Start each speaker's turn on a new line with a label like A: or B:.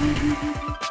A: Mm-hmm.